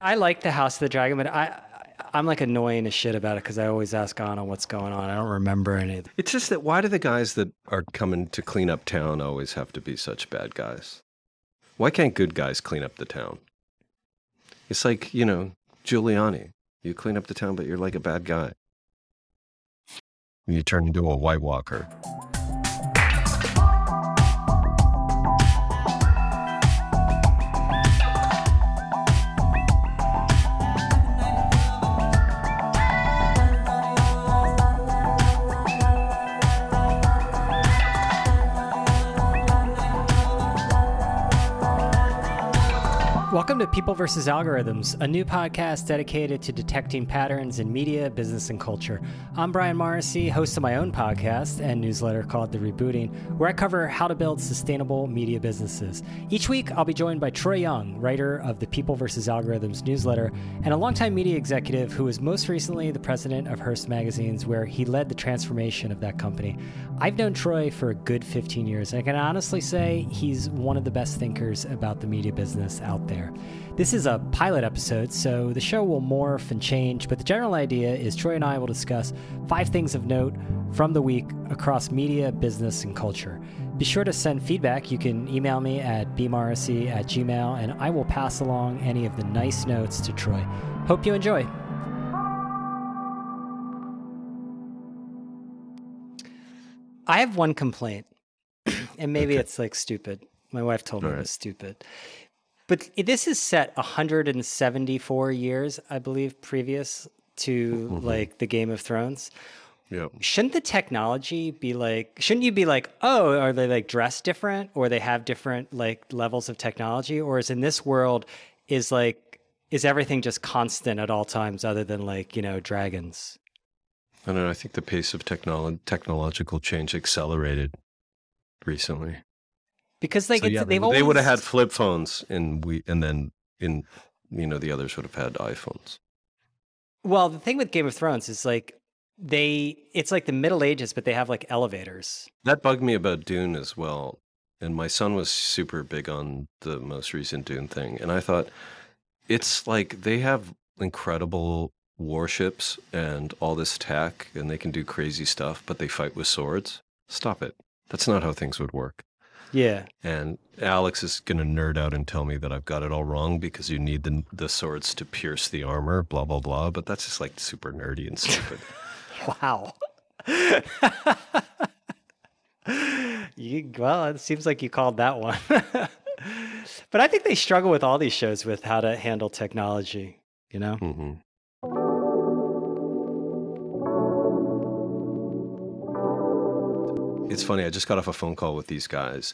I like the House of the Dragon, but I I'm like annoying as shit about it because I always ask Anna what's going on. I don't remember anything. It's just that why do the guys that are coming to clean up town always have to be such bad guys? Why can't good guys clean up the town? It's like, you know, Giuliani. You clean up the town, but you're like a bad guy. You turn into a White Walker. Welcome to People vs. Algorithms, a new podcast dedicated to detecting patterns in media, business, and culture. I'm Brian Morrissey, host of my own podcast and newsletter called The Rebooting, where I cover how to build sustainable media businesses. Each week, I'll be joined by Troy Young, writer of the People vs. Algorithms newsletter, and a longtime media executive who was most recently the president of Hearst Magazines, where he led the transformation of that company. I've known Troy for a good 15 years, and I can honestly say he's one of the best thinkers about the media business out there This is a pilot episode, so the show will morph and change, but the general idea is Troy and I will discuss five things of note from the week across media, business, and culture. Be sure to send feedback. You can email me at bmorrissey at gmail, and I will pass along any of the nice notes to Troy. Hope you enjoy. I have one complaint, and maybe okay. it's like stupid. My wife told All me right. it was stupid. But this is set 174 years, I believe, previous to mm-hmm. like the Game of Thrones. Yeah. Shouldn't the technology be like? Shouldn't you be like, oh, are they like dressed different, or they have different like levels of technology, or is in this world is like is everything just constant at all times, other than like you know dragons? I don't know. I think the pace of technolo- technological change accelerated recently because like so, yeah, they, always... they would have had flip phones and we and then in you know the others would have had iPhones. Well, the thing with Game of Thrones is like they it's like the Middle Ages, but they have like elevators. That bugged me about Dune as well. And my son was super big on the most recent Dune thing. And I thought it's like they have incredible warships and all this tech and they can do crazy stuff, but they fight with swords. Stop it. That's not how things would work. Yeah. And Alex is going to nerd out and tell me that I've got it all wrong because you need the the swords to pierce the armor, blah blah blah. But that's just like super nerdy and stupid. wow. you well, it seems like you called that one. but I think they struggle with all these shows with how to handle technology. You know. Mm-hmm. It's funny. I just got off a phone call with these guys.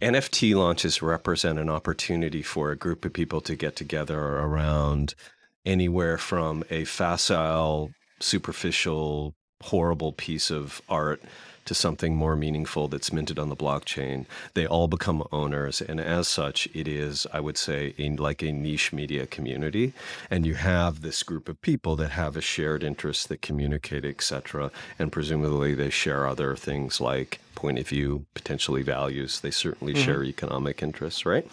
NFT launches represent an opportunity for a group of people to get together around anywhere from a facile, superficial, horrible piece of art to something more meaningful that's minted on the blockchain. They all become owners, and as such, it is, I would say, a, like a niche media community. And you have this group of people that have a shared interest that communicate, etc. And presumably, they share other things like point of view, potentially values. They certainly mm-hmm. share economic interests, right?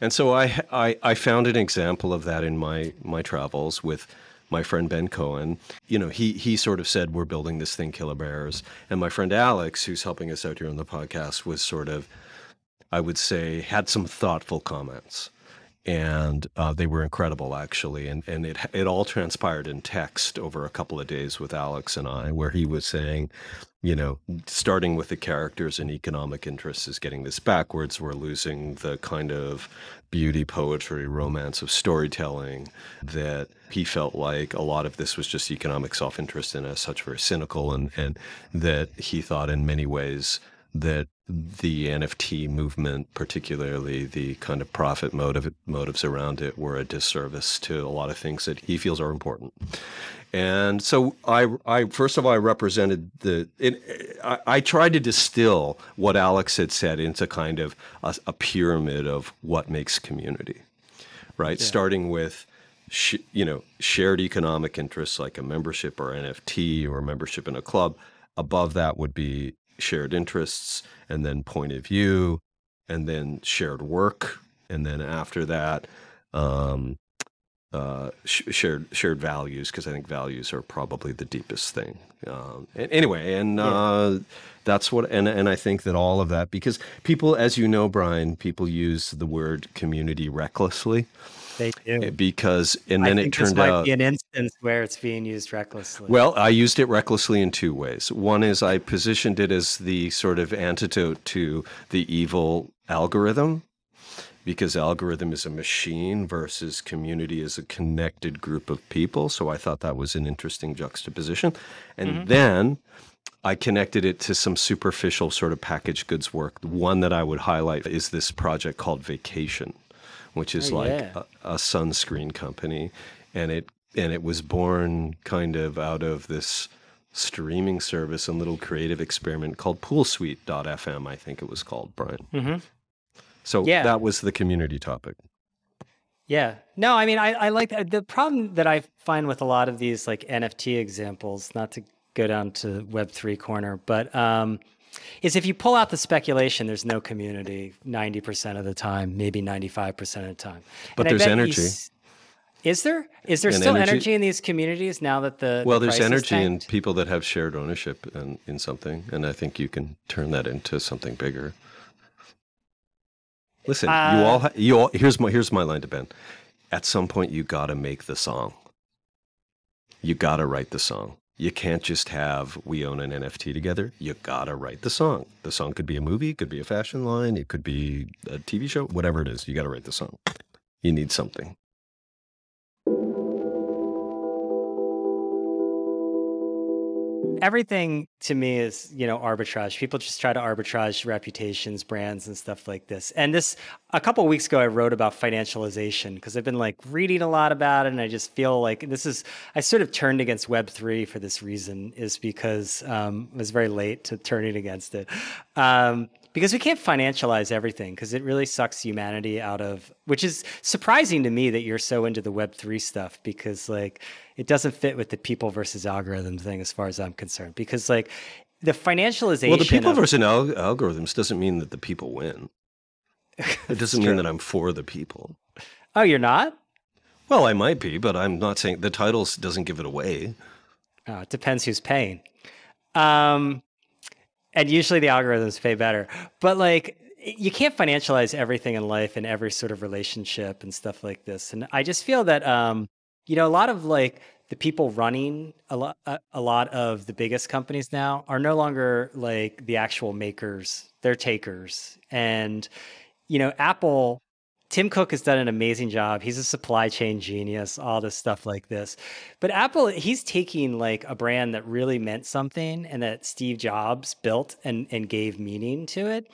And so I, I I found an example of that in my my travels with my friend Ben Cohen, you know, he he sort of said we're building this thing, Killer Bears, and my friend Alex, who's helping us out here on the podcast, was sort of, I would say, had some thoughtful comments, and uh, they were incredible actually, and and it it all transpired in text over a couple of days with Alex and I, where he was saying, you know, starting with the characters and economic interests is getting this backwards. We're losing the kind of beauty, poetry, romance of storytelling that he felt like a lot of this was just economic self interest and as such very cynical, and, and that he thought in many ways that the NFT movement, particularly the kind of profit motive motives around it, were a disservice to a lot of things that he feels are important. And so I, I first of all, I represented the. It, uh, I, I, tried to distill what Alex had said into kind of a, a pyramid of what makes community, right? Yeah. Starting with, sh, you know, shared economic interests like a membership or NFT or membership in a club. Above that would be shared interests, and then point of view, and then shared work, and then after that. Um, uh, sh- shared shared values because I think values are probably the deepest thing. Um, anyway, and yeah. uh, that's what, and and I think that all of that because people, as you know, Brian, people use the word community recklessly. They do eh, because, and then it turned this might out be an instance where it's being used recklessly. Well, I used it recklessly in two ways. One is I positioned it as the sort of antidote to the evil algorithm because algorithm is a machine versus community is a connected group of people. So I thought that was an interesting juxtaposition. And mm-hmm. then I connected it to some superficial sort of packaged goods work. One that I would highlight is this project called Vacation, which is oh, like yeah. a, a sunscreen company. And it and it was born kind of out of this streaming service and little creative experiment called poolsuite.fm, I think it was called, Brian. Mm-hmm. So yeah. that was the community topic. Yeah. No, I mean, I, I like that. the problem that I find with a lot of these like NFT examples, not to go down to Web3 corner, but um, is if you pull out the speculation, there's no community 90% of the time, maybe 95% of the time. But and there's energy. Is there? Is there and still energy, energy, in these communities now that the well? The there's energy in people that have shared ownership in, in something, and I think you can turn that into something bigger. Listen, uh, you all, you all. Here's my here's my line to Ben. At some point, you got to make the song. You got to write the song. You can't just have we own an NFT together. You got to write the song. The song could be a movie, it could be a fashion line, it could be a TV show, whatever it is. You got to write the song. You need something. Everything to me is you know arbitrage. People just try to arbitrage reputations brands and stuff like this. And this a couple weeks ago i wrote about financialization because i've been like reading a lot about it and i just feel like this is i sort of turned against web3 for this reason is because um, i was very late to turning against it. Um, because we can't financialize everything because it really sucks humanity out of which is surprising to me that you're so into the web3 stuff because like it doesn't fit with the people versus algorithm thing as far as i'm concerned. Because like the financialization well the people of, versus al- algorithms doesn't mean that the people win. It doesn't mean that i'm for the people. Oh you're not? Well i might be but i'm not saying the title doesn't give it away. Oh, it depends who's paying. Um and usually the algorithms pay better. But like you can't financialize everything in life and every sort of relationship and stuff like this. And I just feel that um, you know, a lot of like the people running a lot a, a lot of the biggest companies now are no longer like the actual makers. They're takers. And you know, Apple Tim Cook has done an amazing job. He's a supply chain genius, all this stuff like this. But Apple, he's taking like a brand that really meant something and that Steve Jobs built and, and gave meaning to it.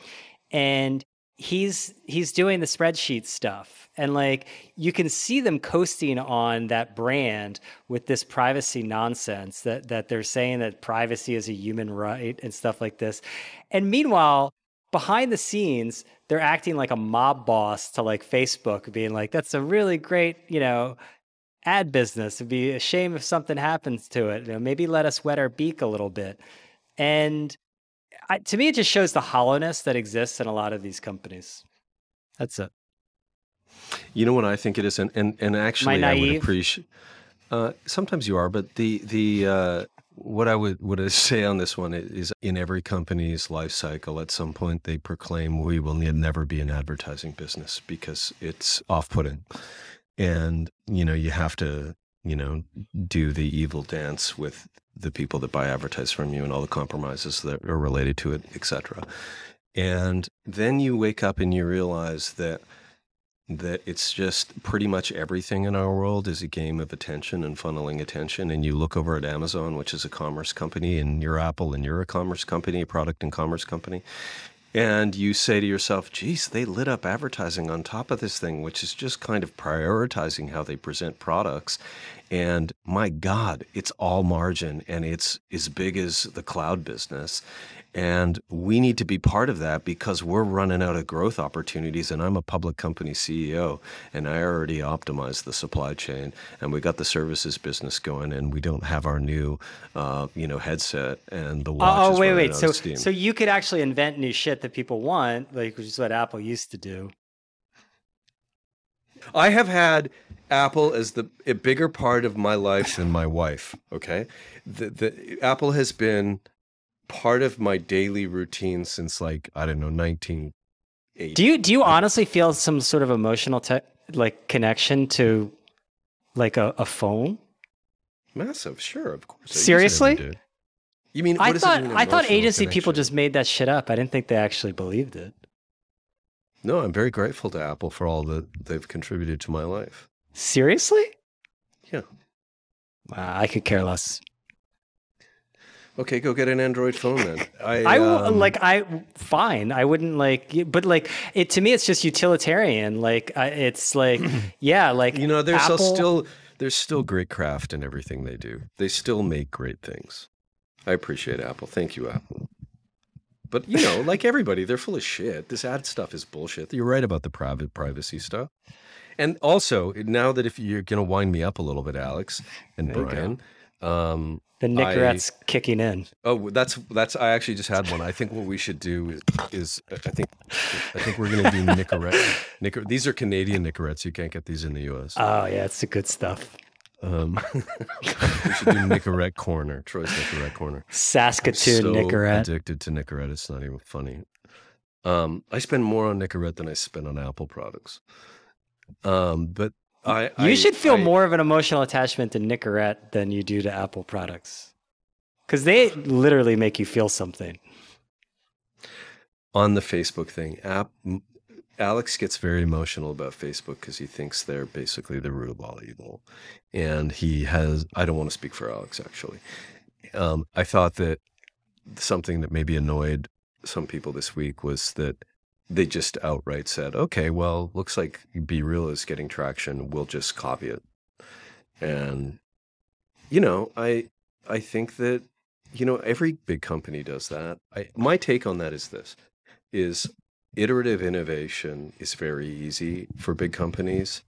And he's he's doing the spreadsheet stuff. And like you can see them coasting on that brand with this privacy nonsense that that they're saying that privacy is a human right and stuff like this. And meanwhile, behind the scenes, they're acting like a mob boss to like Facebook, being like, that's a really great, you know, ad business. It'd be a shame if something happens to it. You know, maybe let us wet our beak a little bit. And I, to me, it just shows the hollowness that exists in a lot of these companies. That's it. You know what I think it is, and and, and actually, I would appreciate. Uh, sometimes you are, but the the uh, what I would would I say on this one is in every company's life cycle, at some point they proclaim we will never be an advertising business because it's off-putting, and you know you have to you know do the evil dance with the people that buy advertise from you and all the compromises that are related to it, etc. And then you wake up and you realize that that it's just pretty much everything in our world is a game of attention and funneling attention. And you look over at Amazon, which is a commerce company, and you're Apple, and you're a commerce company, a product and commerce company. And you say to yourself, geez, they lit up advertising on top of this thing, which is just kind of prioritizing how they present products. And my God, it's all margin and it's as big as the cloud business. And we need to be part of that because we're running out of growth opportunities. And I'm a public company CEO and I already optimized the supply chain and we got the services business going and we don't have our new, uh, you know, headset and the watch. Oh, oh wait, wait. So, so you could actually invent new shit that people want, like which is what Apple used to do. I have had Apple as the a bigger part of my life than my wife. Okay, the, the Apple has been part of my daily routine since like I don't know nineteen. Do you do you honestly feel some sort of emotional te- like connection to like a, a phone? Massive, sure, of course. I use it every Seriously? You mean I what does it thought mean, I thought agency people just made that shit up. I didn't think they actually believed it. No, I'm very grateful to Apple for all that they've contributed to my life. Seriously? Yeah. Wow, I could care less. Okay, go get an Android phone then. I, I um, like I fine. I wouldn't like, but like it to me, it's just utilitarian. Like I, it's like yeah, like you know there's Apple, still there's still great craft in everything they do. They still make great things. I appreciate Apple. Thank you, Apple. But you know, like everybody, they're full of shit. This ad stuff is bullshit. You're right about the private privacy stuff. And also, now that if you're gonna wind me up a little bit, Alex and There you. Brian, um, the Nicorette's kicking in. Oh, that's that's. I actually just had one. I think what we should do is, is I think I think we're gonna do Nicorette. Nicor- these are Canadian Nicorettes. You can't get these in the U.S. Oh yeah, it's the good stuff. Um, we should do Nicorette Corner. Troy's Nicorette Corner. Saskatoon so Nicorette. addicted to Nicorette. It's not even funny. Um, I spend more on Nicorette than I spend on Apple products. Um, but I You I- should feel I- more of an emotional attachment to Nicorette than you do to Apple products, because they literally make you feel something. on the Facebook thing. App, Alex gets very emotional about Facebook because he thinks they're basically the root of all evil, and he has. I don't want to speak for Alex actually. Um, I thought that something that maybe annoyed some people this week was that they just outright said, "Okay, well, looks like BeReal is getting traction. We'll just copy it." And you know, I I think that you know every big company does that. I, my take on that is this: is iterative innovation is very easy for big companies.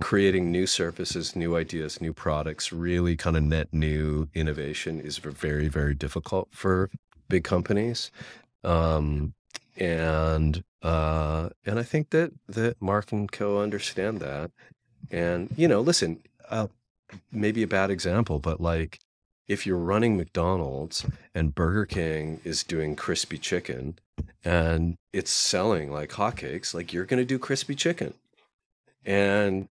Creating new services, new ideas, new products, really kind of net new innovation is very, very difficult for big companies. Um, and uh, and I think that that Mark and Co understand that. And you know, listen, uh, maybe a bad example, but like if you're running McDonald's and Burger King is doing crispy chicken and it's selling like hotcakes, like you're going to do crispy chicken. And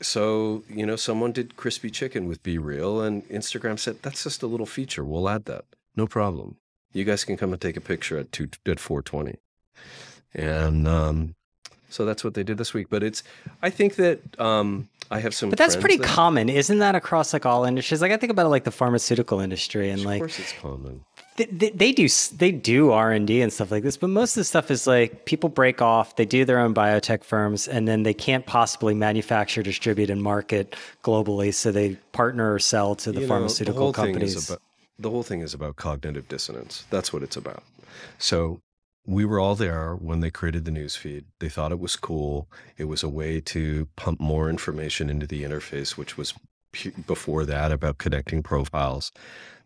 so, you know, someone did crispy chicken with BeReal and Instagram said, that's just a little feature. We'll add that. No problem. You guys can come and take a picture at two at 420. And um, so that's what they did this week. But it's, I think that um, I have some. But that's pretty that- common, isn't that across like all industries? Like I think about like the pharmaceutical industry and like, Of course, it's common. they, they, they do they do R and D and stuff like this, but most of the stuff is like people break off, they do their own biotech firms, and then they can't possibly manufacture, distribute, and market globally, so they partner or sell to the You pharmaceutical whole thing companies. about, the whole thing is about cognitive dissonance. That's what it's about. So we were all there when they created the newsfeed. They thought it was cool. It was a way to pump more information into the interface, which was before that about connecting profiles.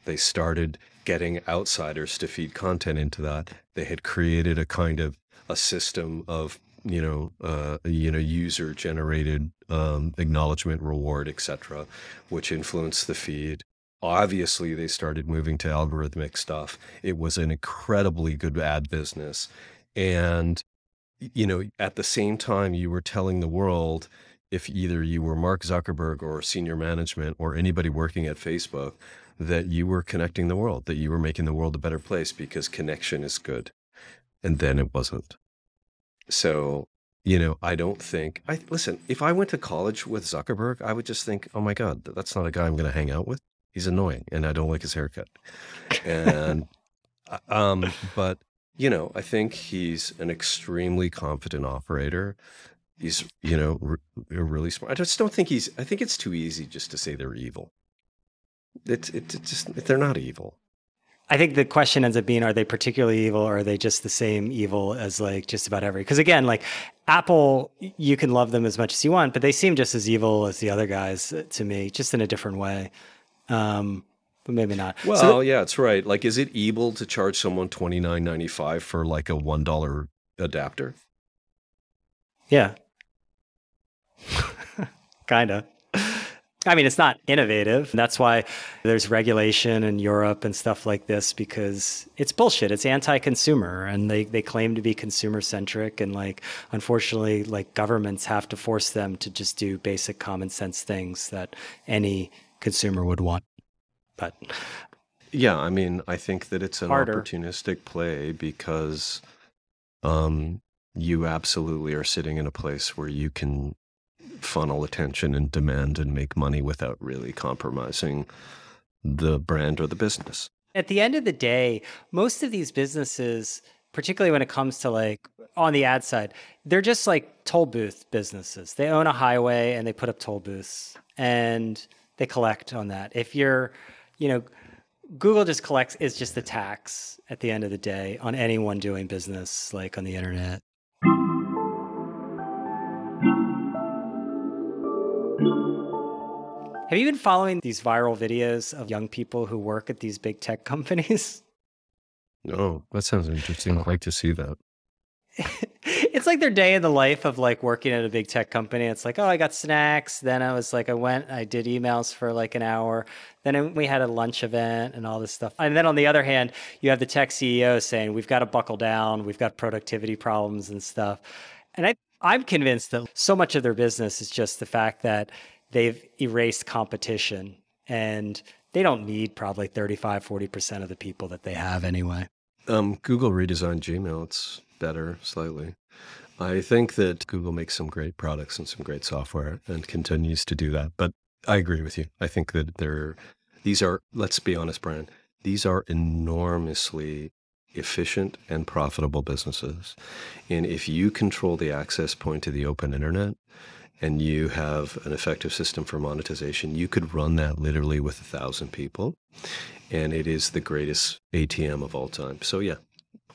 They started getting outsiders to feed content into that. They had created a kind of a system of you know uh, you know user generated um, acknowledgement reward etc which influenced the feed obviously they started moving to algorithmic stuff. It was an incredibly good ad business. And you know at the same time you were telling the world if either you were mark zuckerberg or senior management or anybody working at facebook that you were connecting the world that you were making the world a better place because connection is good. And then it wasn't. So you know i don't think i listen if i went to college with zuckerberg i would just think oh my god that's not a guy i'm going to hang out with he's annoying and I don't like his haircut. And um but you know, I think he's an extremely confident operator. He's, you know, re- really smart. I just don't think he's I think it's too easy just to say they're evil. It's it, it just they're not evil. I think the question ends up being: Are they particularly evil, or are they just the same evil as like just about every? Because again, like Apple, you can love them as much as you want, but they seem just as evil as the other guys uh, to me, just in a different way. Um, but maybe not. Well, So- yeah, it's right. Like, is it evil to charge someone twenty nine ninety five for like a one dollar adapter? yeah, kind of. I mean, it's not innovative. That's why there's regulation in Europe and stuff like this because it's bullshit. It's anti-consumer and they, they claim to be consumer centric. And like, unfortunately, like governments have to force them to just do basic common sense things that any consumer would want. But yeah, I mean, I think that it's an Harder. opportunistic play because um, you absolutely are sitting in a place where you can funnel attention and demand and make money without really compromising the brand or the business. at the end of the day, most of these businesses, particularly when it comes to like on the ad side, they're just like toll booth businesses. They own a highway and they put up toll booths and they collect on that. If you're, you know, Google just collects is just the tax at the end of the day on anyone doing business like on the internet. Have you been following these viral videos of young people who work at these big tech companies? Oh, that sounds interesting. I'd like to see that. it's like their day in the life of like working at a big tech company. It's like, oh, I got snacks. Then I was like, I went, I did emails for like an hour. Then we had a lunch event and all this stuff. And then on the other hand, you have the tech CEO saying, we've got to buckle down. We've got productivity problems and stuff. And I, I'm convinced that so much of their business is just the fact that they've erased competition and they don't need probably 35, 40% of the people that they have anyway. Um, Google redesigned Gmail. It's better slightly. I think that Google makes some great products and some great software and continues to do that. But I agree with you. I think that they're these are let's be honest, Brian. These are enormously efficient and profitable businesses. And if you control the access point to the open internet and you have an effective system for monetization, you could run that literally with a thousand people. And it is the greatest ATM of all time. So yeah,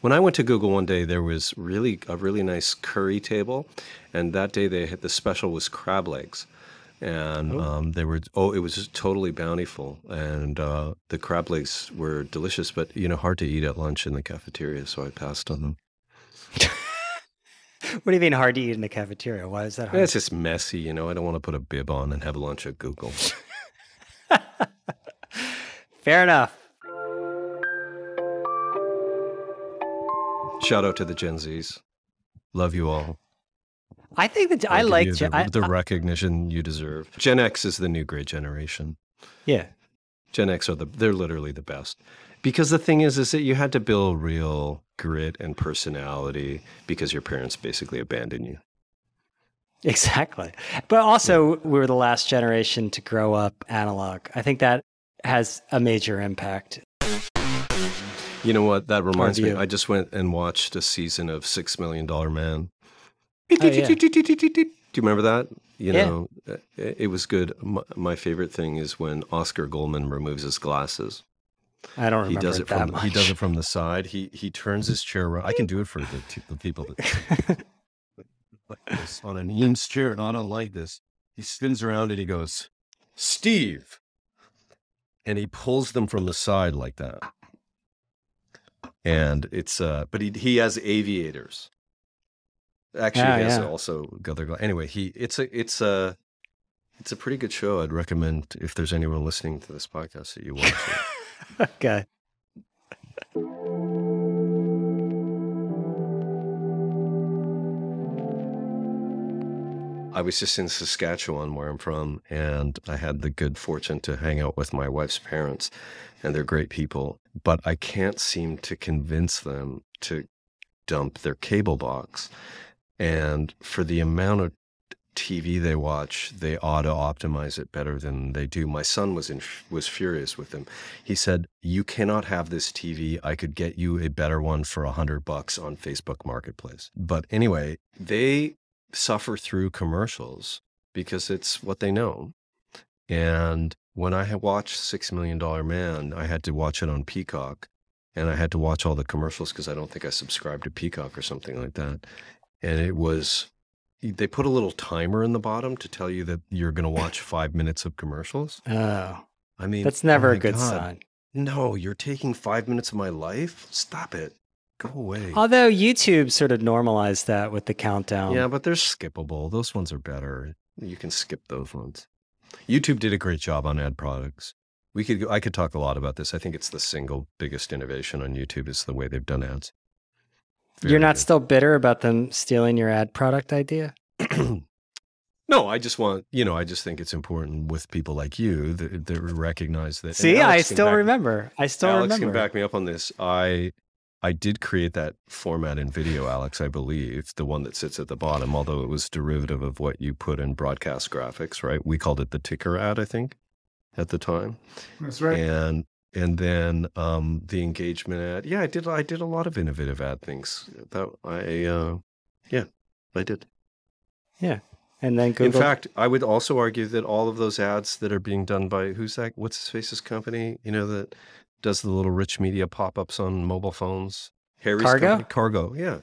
when I went to Google one day, there was really a really nice curry table, and that day they had the special was crab legs, and um, they were oh it was totally bountiful, and uh, the crab legs were delicious, but you know hard to eat at lunch in the cafeteria, so I passed on them. What do you mean hard to eat in the cafeteria? Why is that hard? It's just messy, you know. I don't want to put a bib on and have lunch at Google. Fair enough. Shout out to the Gen Zs. Love you all. I think that I like the, I- the I- recognition you deserve. Gen X is the new great generation. yeah. Gen X are the they're literally the best. Because the thing is is that you had to build real grit and personality because your parents basically abandoned you. Exactly. But also, we were the last generation to grow up analog. I think that has a major impact. You know what? That reminds me. I just went and watched a season of Six Million Dollar Man. Oh, yeah. Do you remember that? You Yeah. know, uh, it, it was good. My, my favorite thing is when Oscar Goldman removes his glasses. I don't He remember does it that from much. he does it from the side. He he turns his chair around. I can do it for the, the people that like this on an Eames chair, not unlike this. He spins around and he goes, Steve. And he pulls them from the side like that. And it's uh but he he has aviators. Actually Yeah, he has yeah. also other anyway, he it's a it's a it's a pretty good show. I'd recommend if there's anyone listening to this podcast that you watch it. okay. I was just in Saskatchewan, where I'm from, and I had the good fortune to hang out with my wife's parents, and they're great people. But I can't seem to convince them to dump their cable box. And for the amount of TV they watch, they ought to optimize it better than they do. My son was in was furious with them. He said, "You cannot have this TV. I could get you a better one for a hundred bucks on Facebook Marketplace." But anyway, they suffer through commercials because it's what they know. And when I had watched Six Million Dollar Man, I had to watch it on Peacock, and I had to watch all the commercials because I don't think I subscribed to Peacock or something like that. And it was they put a little timer in the bottom to tell you that you're going to watch five minutes of commercials. Oh, I mean, that's never oh a good God. sign. No, you're taking five minutes of my life. Stop it. Go away. Although YouTube sort of normalized that with the countdown. yeah, but they're skippable. Those ones are better. You can skip those ones. YouTube did a great job on ad products. We could I could talk a lot about this. I think it's the single biggest innovation on YouTube is the way they've done ads. Very You're not good. still bitter about them stealing your ad product idea? no, I just want, you know, I just think it's important with people like you that, that recognize that. See, I still back, remember. I still Alex remember. can back me up on this. I I did create that format in video, Alex, I believe, the one that sits at the bottom, although it was derivative of what you put in broadcast graphics, right? We called it the ticker ad, I think, at the time. That's right. And and then um, the engagement ad. Yeah, I did I did a lot of innovative ad things. That I uh, yeah, I did. Yeah. And then Google. In fact, I would also argue that all of those ads that are being done by who's that? What's his face's company? You know that does the little rich media pop ups on mobile phones. Harry's Kargo? Company, Kargo, yeah.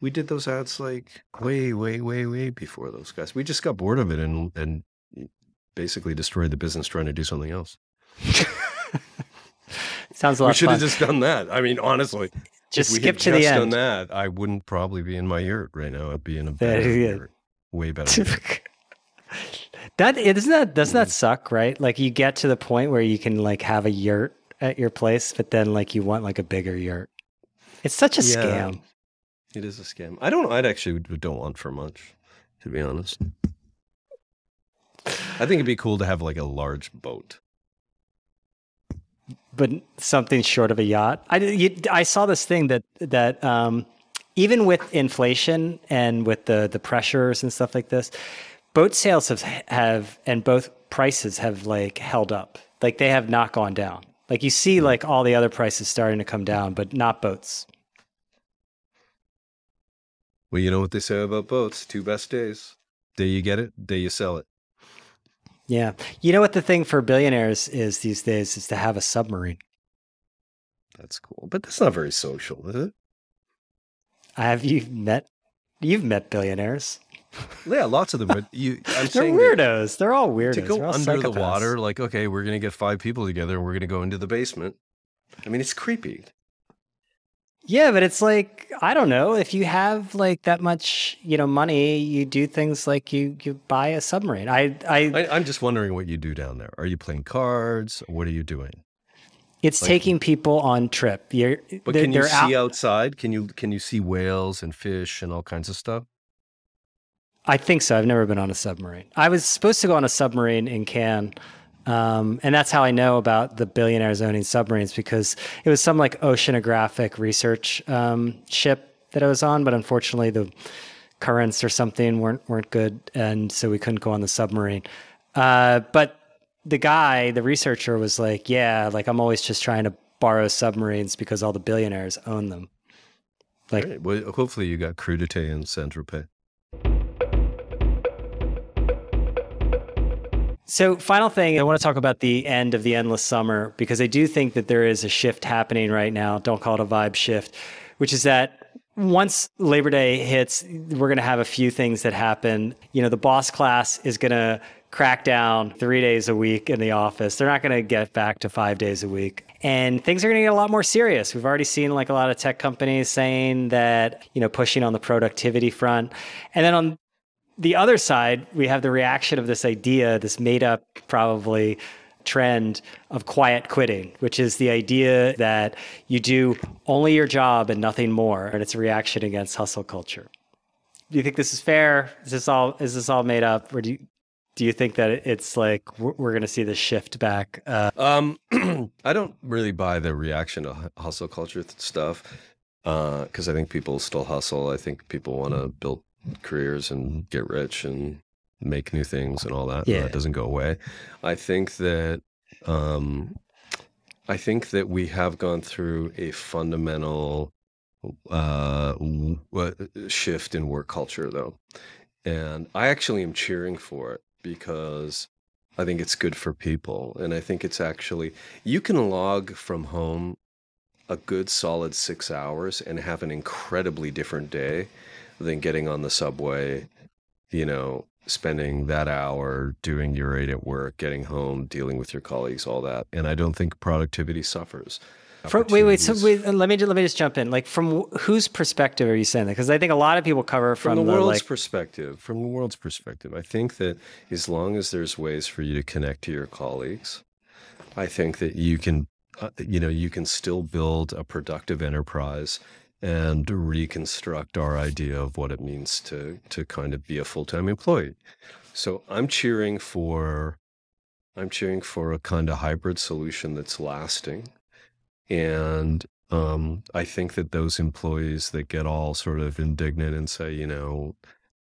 We did those ads like way, way, way, way before those guys. We just got bored of it and and basically destroyed the business trying to do something else. Sounds a lot. We should have just done that. I mean, honestly, just skip to the end. Done that, I wouldn't probably be in my yurt right now. I'd be in a better yurt, way better. that isn't that doesn't that mm. suck, right? Like you get to the point where you can like have a yurt at your place, but then like you want like a bigger yurt. It's such a yeah, scam. It is a scam. I don't. I'd actually don't want for much, to be honest. I think it'd be cool to have like a large boat, but something short of a yacht. I you, I saw this thing that that um, even with inflation and with the the pressures and stuff like this, boat sales have have and both prices have like held up. Like they have not gone down. Like you see, like all the other prices starting to come down, but not boats. Well, you know what they say about boats: two best days. Day you get it, day you sell it. Yeah, you know what the thing for billionaires is these days is to have a submarine. That's cool, but that's not very social, is it? Have you met? You've met billionaires. Yeah, lots of them. But you, I'm They're weirdos. They're all weirdos. To go under psychopaths. the water, like okay, we're gonna get five people together and we're gonna go into the basement. I mean, it's creepy. Yeah, but it's like I don't know. If you have like that much, you know, money, you do things like you you buy a submarine. I I, I am just wondering what you do down there. Are you playing cards? What are you doing? It's like, taking people on trip. You're, but can you see out- outside? Can you can you see whales and fish and all kinds of stuff? I think so. I've never been on a submarine. I was supposed to go on a submarine in Cannes. Um, and that's how I know about the billionaires owning submarines because it was some like oceanographic research um, ship that I was on, but unfortunately the currents or something weren't weren't good, and so we couldn't go on the submarine. Uh, but the guy, the researcher, was like, "Yeah, like I'm always just trying to borrow submarines because all the billionaires own them." Like, well, hopefully you got crudité and Saint Tropez. So, final thing, I want to talk about the end of the endless summer because I do think that there is a shift happening right now. Don't call it a vibe shift, which is that once Labor Day hits, we're going to have a few things that happen. You know, the boss class is going to crack down three days a week in the office. They're not going to get back to five days a week. And things are going to get a lot more serious. We've already seen like a lot of tech companies saying that, you know, pushing on the productivity front. And then on the other side, we have the reaction of this idea, this made up probably trend of quiet quitting, which is the idea that you do only your job and nothing more. And it's a reaction against hustle culture. Do you think this is fair? Is this all is this all made up? Or do you do you think that it's like we're going to see the shift back? Uh, um, I don't really buy the reaction to hustle culture stuff because uh, I think people still hustle. I think people want to build careers and get rich and make new things and all that. Yeah. That doesn't go away. I think that um, I think that we have gone through a fundamental uh, shift in work culture, though, and I actually am cheering for it because I think it's good for people, and I think it's actually you can log from home a good solid six hours and have an incredibly different day than getting on the subway, you know, spending that hour doing your eight at work, getting home, dealing with your colleagues, all that. And I don't think productivity suffers. From, wait, wait. So wait, let me let me just jump in. Like, from whose perspective are you saying that? Because I think a lot of people cover from, from the, the world's like, perspective. From the world's perspective, I think that as long as there's ways for you to connect to your colleagues, I think that you can, uh, you know, you can still build a productive enterprise and reconstruct our idea of what it means to to kind of be a full time employee. So I'm cheering for, I'm cheering for a kind of hybrid solution that's lasting and um, I think that those employees that get all sort of indignant and say, you know,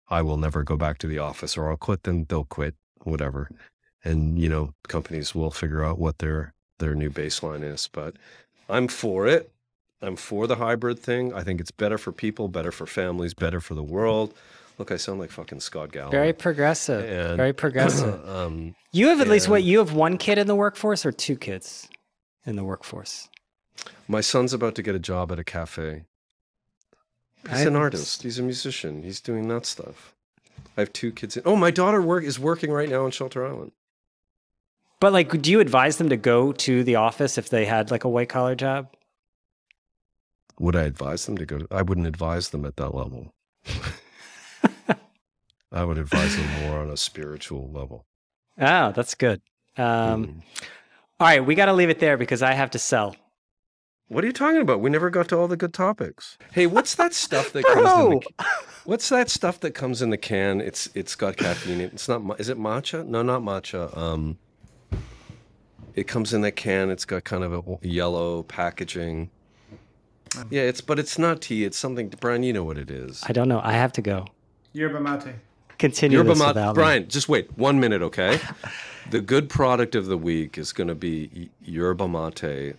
I will never go back to the office or I'll quit, then they'll quit, whatever. And, you know, companies will figure out what their their new baseline is. But I'm for it. I'm for the hybrid thing. I think it's better for people, better for families, better for the world. Look, I sound like fucking Scott Galloway. Very progressive. And- very progressive. um, you have at least what? You have one kid in the workforce or two kids in the workforce? my son's about to get a job at a cafe. He's I- an artist. He's a musician. He's doing that stuff. I have two kids. In, oh, my daughter work is working right now on Shelter Island. But like, do you advise them to go to the office if they had like a white collar job? Would I advise them to go? To, I wouldn't advise them at that level. I would advise them more on a spiritual level. Oh, that's good. Um, Mm. All right, we got to leave it there because I have to sell. What are you talking about? We never got to all the good topics. Hey, what's that stuff that comes in the What's that stuff that comes in the can? It's it's got caffeine. It's not. Is it matcha? No, not matcha. Um, it comes in that can. It's got kind of a yellow packaging. Yeah, it's but it's not tea. It's something. Brian, you know what it is. I don't know. I have to go. Yerba mate. Continue Yerba this mate. without me. Brian, just wait one minute, okay? the good product of the week is going to be yerba mate,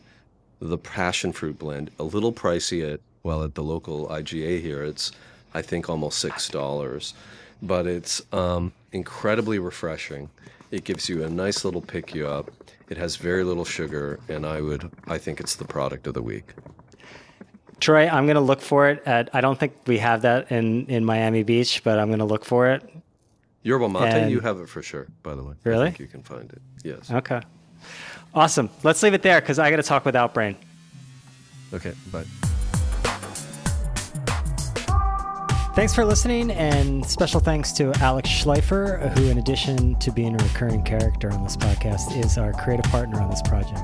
the passion fruit blend. A little pricey at well at the local IGA here. It's I think almost six dollars, but it's um, incredibly refreshing. It gives you a nice little pick you up. It has very little sugar, and I would I think it's the product of the week. Troy, I'm going to look for it at, I don't think we have that in, in Miami Beach, but I'm going to look for it. Yerba mate, And- you have it for sure. By the way, I Really? think you can find it. Yes. Okay. Awesome. Let's leave it there because I got to talk with Outbrain. Okay. Bye. Thanks for listening, and special thanks to Alex Schleifer, who, in addition to being a recurring character on this podcast, is our creative partner on this project.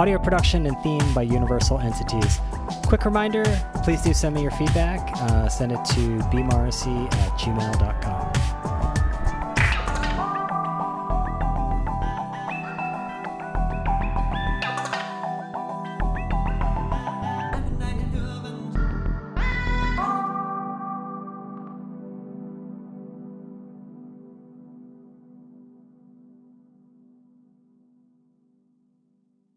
Audio production and theme by Universal Entities. Quick reminder please do send me your feedback. Uh, send it to bmorrissey at gmail.com.